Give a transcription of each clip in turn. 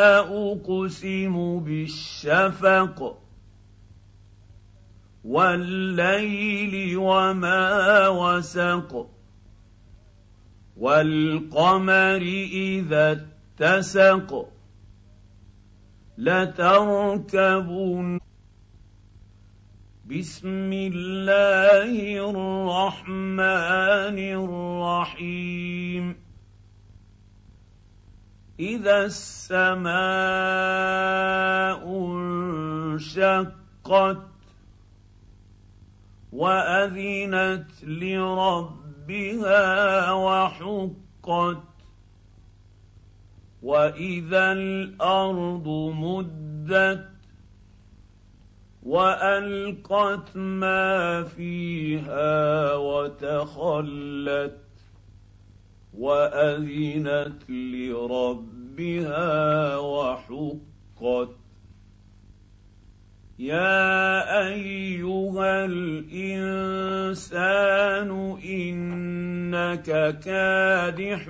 اقسم بالشفق والليل وما وسق والقمر إذا اتسق لتركبن بسم الله الرحمن الرحيم. إذا السماء انشقت وأذنت لربها وحقت وإذا الأرض مدت وألقت ما فيها وتخلت وأذنت لربها وحقت. يا أيها الإنسان إنك كادح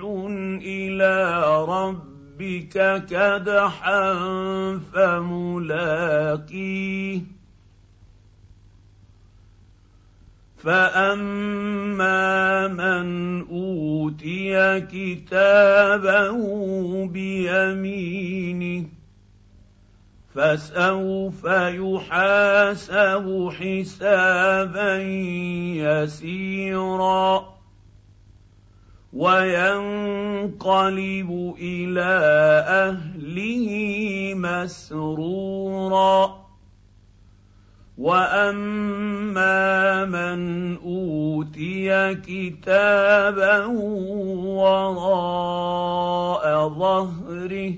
إلى ربك كدحا فملاقيه. فأما من أوتي كتابه بيمينه فسوف يحاسب حسابا يسيرا وينقلب إلى أهله مسرورا واما من اوتي كتابه وراء ظهره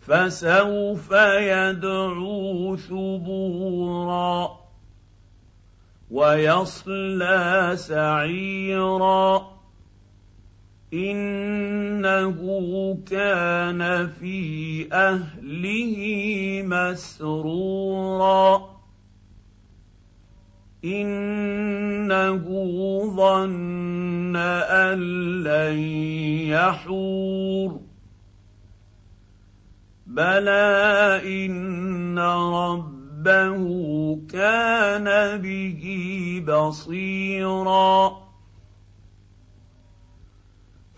فسوف يدعو ثبورا ويصلى سعيرا إنه كان في أهله مسرورا. إنه ظن أن لن يحور. بلى إن ربه كان به بصيرا.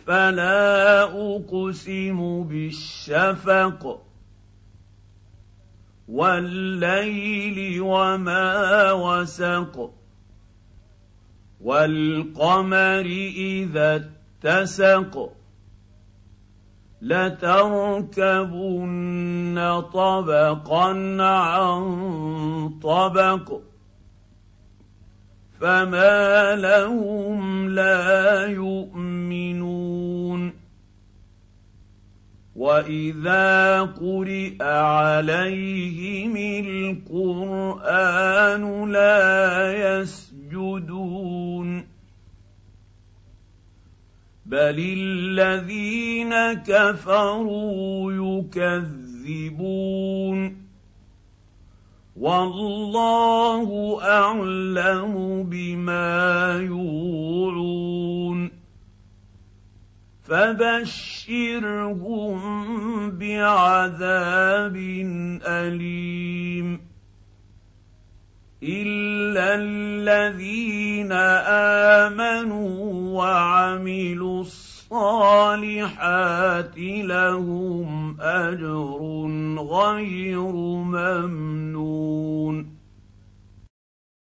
فلا أقسم بالشفق والليل وما وسق والقمر إذا اتسق لتركبن طبقا عن طبق فما لهم لا يؤمنون واذا قرئ عليهم القران لا يسجدون بل الذين كفروا يكذبون والله أعلم بما يوعون. فبشرهم بعذاب أليم. إلا الذين آمنوا وعملوا الصالحات لهم أجر غير ممنون.